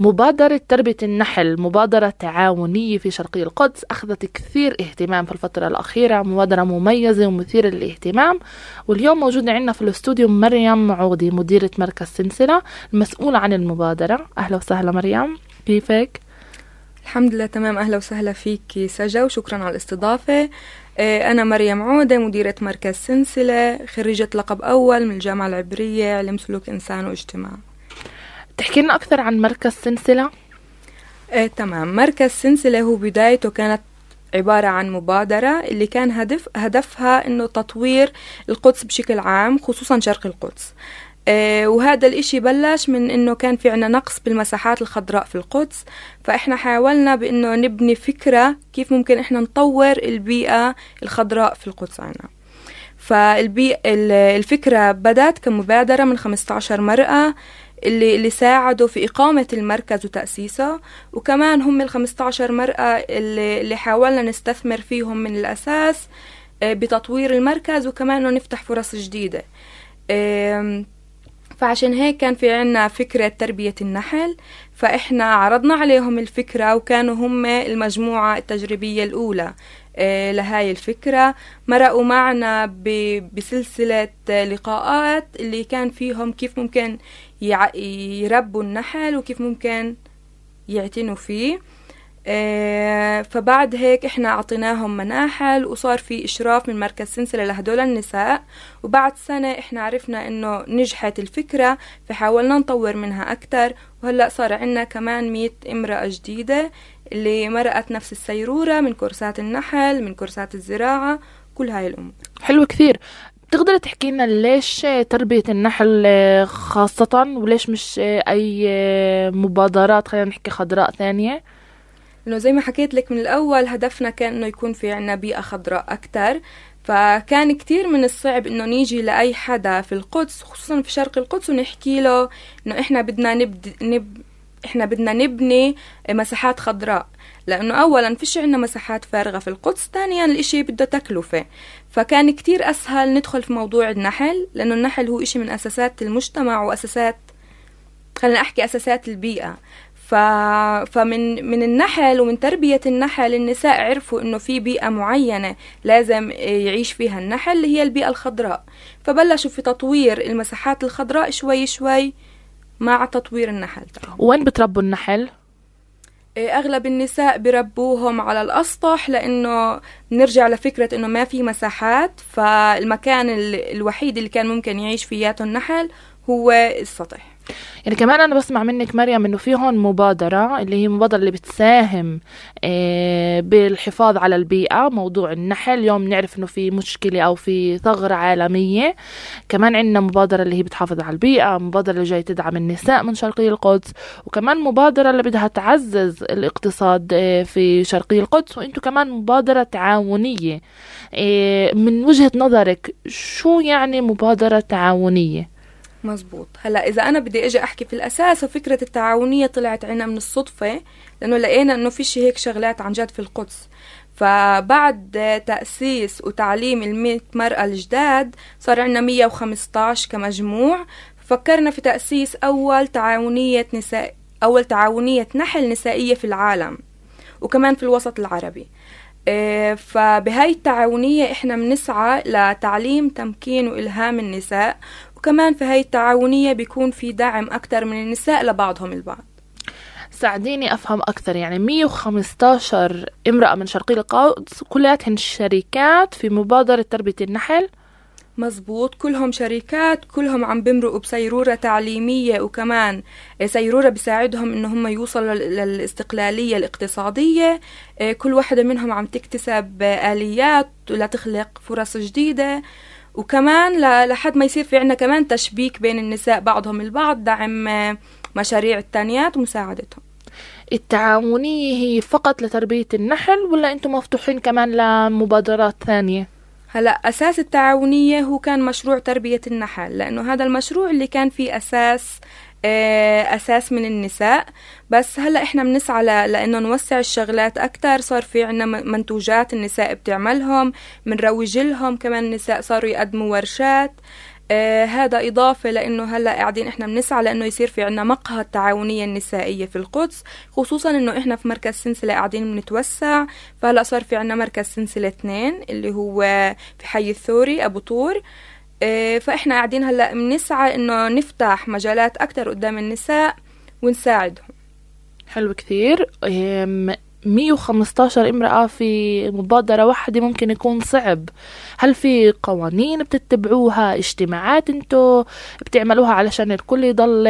مبادرة تربية النحل مبادرة تعاونية في شرقي القدس أخذت كثير اهتمام في الفترة الأخيرة مبادرة مميزة ومثيرة للاهتمام. واليوم موجودة عندنا في الاستوديو مريم معودي مديرة مركز سلسلة المسؤولة عن المبادرة. أهلا وسهلا مريم. كيفك؟ الحمد لله تمام. أهلا وسهلا فيك سجا وشكرا على الاستضافة. آه، أنا مريم عودة مديرة مركز سلسلة خريجة لقب أول من الجامعة العبرية علم سلوك إنسان واجتماع. تحكي لنا أكثر عن مركز سلسلة؟ آه، تمام. مركز سلسلة هو بدايته كانت عبارة عن مبادرة اللي كان هدف هدفها إنه تطوير القدس بشكل عام خصوصا شرق القدس. آه وهذا الإشي بلش من إنه كان في عنا نقص بالمساحات الخضراء في القدس. فإحنا حاولنا بإنه نبني فكرة كيف ممكن إحنا نطور البيئة الخضراء في القدس عنا. فالبيئة الفكرة بدأت كمبادرة من 15 مرأة. اللي اللي ساعدوا في إقامة المركز وتأسيسه وكمان هم ال 15 مرأة اللي, اللي حاولنا نستثمر فيهم من الأساس آه، بتطوير المركز وكمان إنه نفتح فرص جديدة. فعشان هيك كان في عنا فكرة تربية النحل. فإحنا عرضنا عليهم الفكرة وكانوا هم المجموعة التجريبية الأولى. آه، لهاي الفكرة مرقوا معنا بسلسلة لقاءات اللي كان فيهم كيف ممكن يربوا النحل وكيف ممكن يعتنوا فيه. فبعد هيك إحنا أعطيناهم مناحل وصار في إشراف من مركز سنسلة لهدول النساء. وبعد سنة إحنا عرفنا إنه نجحت الفكرة فحاولنا نطور منها أكتر. وهلأ صار عنا كمان مية امرأة جديدة اللي مرقت نفس السيرورة من كورسات النحل من كورسات الزراعة كل هاي الأمور. حلو كثير. تقدر تحكي لنا ليش تربية النحل خاصة؟ وليش مش أي مبادرات خلينا نحكي خضراء ثانية؟ إنه زي ما حكيت لك من الأول هدفنا كان إنه يكون في عنا بيئة خضراء أكتر. فكان كتير من الصعب إنه نيجي لأي حدا في القدس خصوصا في شرق القدس ونحكي له إنه إحنا بدنا نبد... نب... إحنا بدنا نبني مساحات خضراء. لأنه اولا فيش عنا مساحات فارغة في القدس ثانيا الإشي بده تكلفة. فكان كتير أسهل ندخل في موضوع النحل لأنه النحل هو إشي من أساسات المجتمع وأساسات خلينا احكي أساسات البيئة. ف... فمن من النحل ومن تربية النحل النساء عرفوا إنه في بيئة معينة لازم يعيش فيها النحل اللي هي البيئة الخضراء. فبلشوا في تطوير المساحات الخضراء شوي شوي مع تطوير النحل وين بتربوا النحل؟ إيه، أغلب النساء بربوهم على الأسطح لأنه نرجع لفكرة إنه ما في مساحات فالمكان الوحيد اللي كان ممكن يعيش فياته النحل هو السطح. يعني كمان أنا بسمع منك مريم إنه في هون مبادرة اللي هي مبادرة اللي بتساهم آه، بالحفاظ على البيئة موضوع النحل. اليوم نعرف إنه في مشكلة أو في ثغرة عالمية. كمان عندنا مبادرة اللي هي بتحافظ على البيئة مبادرة اللي جاي تدعم النساء من شرقي القدس وكمان مبادرة اللي بدها تعزز الاقتصاد آه، في شرقي القدس. وأنتم كمان مبادرة تعاونية. آه، من وجهة نظرك شو يعني مبادرة تعاونية؟ مزبوط. هلا إذا أنا بدي إجي أحكي في الأساس فكرة التعاونية طلعت عنا من الصدفة لأنه لقينا إنه فيش هيك شغلات عن جد في القدس. فبعد تأسيس وتعليم المئة مرأة الجداد صار عندنا 115 كمجموع. فكرنا في تأسيس أول تعاونية نساء أول تعاونية نحل نسائية في العالم وكمان في الوسط العربي. آه، فبهاي التعاونية إحنا بنسعى لتعليم تمكين وإلهام النساء وكمان في هاي التعاونية بيكون في دعم أكتر من النساء لبعضهم البعض. ساعديني أفهم أكثر يعني 115 امرأة من شرقي القدس كلياتهن شركات في مبادرة تربية النحل. مزبوط كلهم شركات كلهم عم بمرقوا بسيرورة تعليمية وكمان سيرورة بساعدهم إن هم يوصلوا للاستقلالية الاقتصادية. كل واحدة منهم عم تكتسب آليات لتخلق فرص جديدة. وكمان لحد ما يصير في عنا كمان تشبيك بين النساء بعضهم البعض دعم مشاريع التانيات ومساعدتهم التعاونية هي فقط لتربية النحل ولا أنتم مفتوحين كمان لمبادرات ثانية؟ هلا أساس التعاونية هو كان مشروع تربية النحل لأنه هذا المشروع اللي كان فيه أساس آه، أساس من النساء. بس هلأ إحنا بنسعى لإنه نوسع الشغلات أكثر صار في عنا منتوجات النساء بتعملهم بنروج لهم كمان النساء صاروا يقدموا ورشات. آه هذا إضافة لأنه هلأ قاعدين إحنا بنسعى لأنه يصير في عنا مقهى التعاونية النسائية في القدس. خصوصا إنه إحنا في مركز سنسلة قاعدين بنتوسع. فهلأ صار في عنا مركز سنسلة اثنين اللي هو في حي الثوري أبو طور. آه فإحنا قاعدين هلأ بنسعى إنه نفتح مجالات أكتر قدام النساء ونساعدهم. حلو كثير. 115 امرأة في مبادرة واحدة ممكن يكون صعب. هل في قوانين بتتبعوها؟ اجتماعات انتو بتعملوها علشان الكل يضل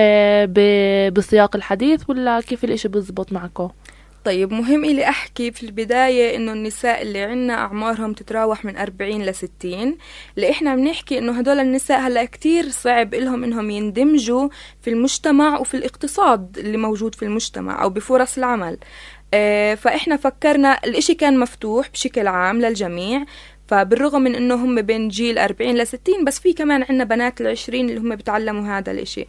بسياق الحديث ولا كيف الإشي بزبط معكم؟ طيب مهم إلي أحكي في البداية إنه النساء اللي عنا أعمارهم تتراوح من 40 ل 60 اللي إحنا بنحكي إنه هدول النساء هلأ كتير صعب إلهم إنهم يندمجوا في المجتمع وفي الاقتصاد اللي موجود في المجتمع أو بفرص العمل. آه، فإحنا فكرنا الإشي كان مفتوح بشكل عام للجميع. فبالرغم من إنه هم بين جيل 40 ل 60 بس في كمان عندنا بنات العشرين اللي هم بتعلموا هذا الإشي.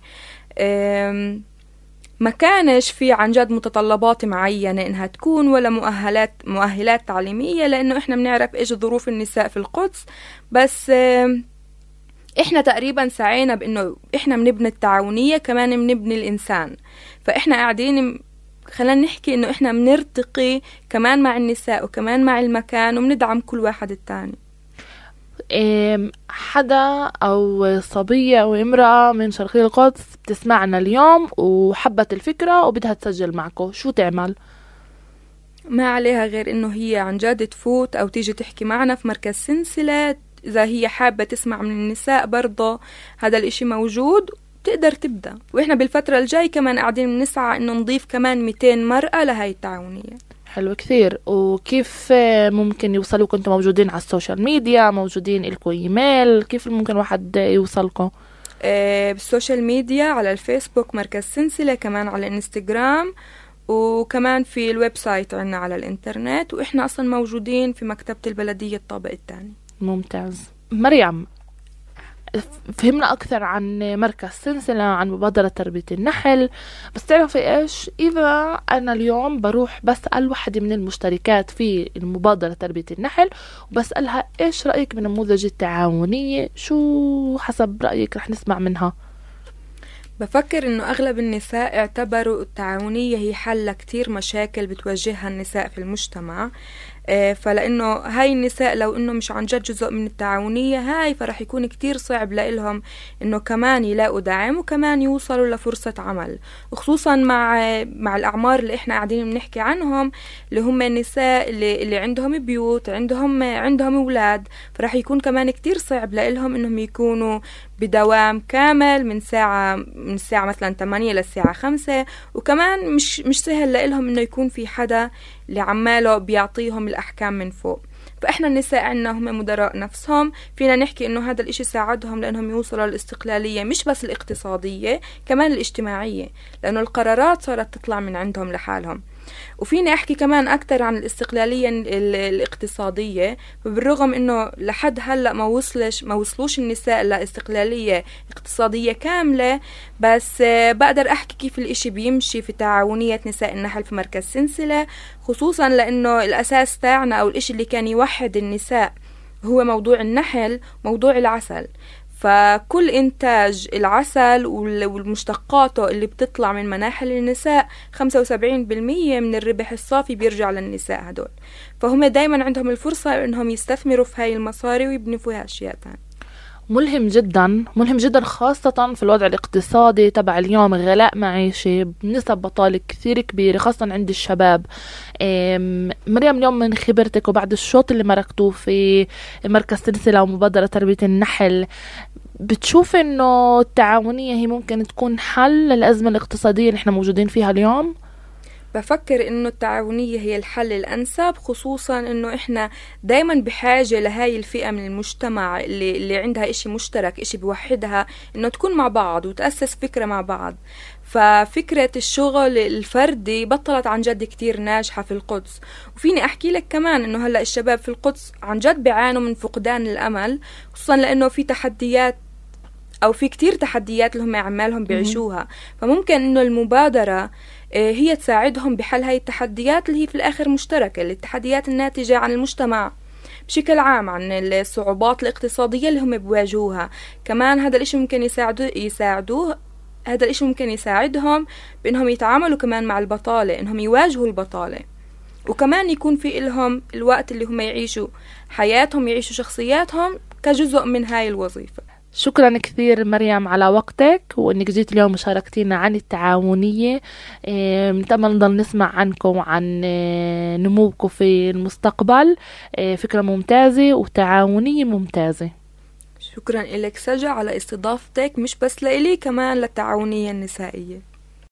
ما كانش في عن جد متطلبات معينة إنها تكون ولا مؤهلات مؤهلات تعليمية لأنه إحنا بنعرف إيش ظروف النساء في القدس. بس إحنا تقريبا سعينا بإنه إحنا بنبني التعاونية كمان بنبني الإنسان. فإحنا قاعدين خلينا نحكي إنه إحنا بنرتقي كمان مع النساء وكمان مع المكان وبندعم كل واحد التاني. حدا أو صبية أو امرأة من شرقية القدس بتسمعنا اليوم وحبت الفكرة وبدها تسجل معكم شو تعمل؟ ما عليها غير إنه هي عن جد تفوت أو تيجي تحكي معنا في مركز سنسلة إذا هي حابة تسمع من النساء برضه هذا الإشي موجود تقدر تبدأ. وإحنا بالفترة الجاي كمان قاعدين بنسعى إنه نضيف كمان 200 مرأة لهاي التعاونية. حلو كثير. وكيف ممكن يوصلوا كنتوا موجودين على ال social media موجودين لكم إيميل؟ كيف ممكن واحد يوصلكم؟ آه بال social media على الفيسبوك مركز سنسلة كمان على الإنستغرام وكمان في ال website عنا على الإنترنت وإحنا أصلا موجودين في مكتبة البلدية الطابق الثاني. ممتاز. مريم فهمنا أكثر عن مركز سنسلة عن مبادرة تربية النحل. بس تعرفي إيش؟ إذا أنا اليوم بروح بسأل واحدة من المشتركات في المبادرة تربية النحل وبسألها إيش رأيك بالنموذج التعاونية؟ شو حسب رأيك رح نسمع منها؟ بفكر إنه أغلب النساء اعتبروا التعاونية هي حل لكتير مشاكل بتواجهها النساء في المجتمع. فلأنه هاي النساء لو إنه مش عن جد جزء من التعاونية هاي فرح يكون كتير صعب لإلهم إنه كمان يلاقوا دعم وكمان يوصلوا لفرصة عمل. وخصوصا مع مع الأعمار اللي إحنا قاعدين بنحكي عنهم اللي هم النساء اللي, اللي عندهم بيوت عندهم عندهم أولاد فرح يكون كمان كتير صعب لإلهم إنهم يكونوا بدوام كامل من ساعة من الساعة مثلا 8 للساعة 5 وكمان مش مش سهل لإلهم إنه يكون في حدا اللي عماله بيعطيهم الأحكام من فوق. فإحنا النساء عنا هم مدراء نفسهم. فينا نحكي إنه هذا الإشي ساعدهم لأنهم يوصلوا للاستقلالية مش بس الاقتصادية كمان الاجتماعية. لأنه القرارات صارت تطلع من عندهم لحالهم. وفيني أحكي كمان أكثر عن الاستقلالية الاقتصادية فبالرغم إنه لحد هلأ ما وصلش ما وصلوش النساء لاستقلالية اقتصادية كاملة بس بقدر أحكي كيف الإشي بيمشي في تعاونية نساء النحل في مركز سنسله خصوصا لإنه الأساس تاعنا أو الإشي اللي كان يوحد النساء هو موضوع النحل موضوع العسل. فكل إنتاج العسل والمشتقاته اللي بتطلع من مناحل النساء 75% من الربح الصافي بيرجع للنساء هدول. فهم دايما عندهم الفرصة إنهم يستثمروا في هاي المصاري ويبنوا فيها أشياء تانية. ملهم جدا ملهم جدا خاصة في الوضع الاقتصادي تبع اليوم غلاء معيشي بنسب بطالة كثير كبيرة خاصة عند الشباب مريم اليوم من خبرتك وبعد الشوط اللي مرقتوه في مركز سلسلة ومبادرة تربية النحل بتشوف إنه التعاونية هي ممكن تكون حل للأزمة الاقتصادية اللي إحنا موجودين فيها اليوم؟ بفكر إنه التعاونية هي الحل الأنسب خصوصا إنه إحنا دايما بحاجة لهاي الفئة من المجتمع اللي, اللي عندها إشي مشترك إشي بوحدها إنه تكون مع بعض وتأسس فكرة مع بعض. ففكرة الشغل الفردي بطلت عن جد كتير ناجحة في القدس. وفيني أحكي لك كمان إنه هلأ الشباب في القدس عن جد بيعانوا من فقدان الأمل خصوصا لأنه في تحديات أو في كتير تحديات اللي هم عمالهم بيعيشوها. فممكن إنه المبادرة آه، هي تساعدهم بحل هاي التحديات اللي هي في الآخر مشتركة التحديات الناتجة عن المجتمع بشكل عام عن الصعوبات الاقتصادية اللي هم بواجهوها كمان هذا الإشي ممكن يساعدوه يساعدوه هذا الإشي ممكن يساعدهم بإنهم يتعاملوا كمان مع البطالة إنهم يواجهوا البطالة. وكمان يكون في إلهم الوقت اللي هم يعيشوا حياتهم يعيشوا شخصياتهم كجزء من هاي الوظيفة. شكرا كثير مريم على وقتك وإنك جيت اليوم وشاركتينا عن التعاونية. نتمنى نضل نسمع عنكم آه، نموكم في المستقبل. فكرة ممتازة وتعاونية ممتازة. شكرا لك سجا على استضافتك مش بس لإلي كمان للتعاونية النسائية.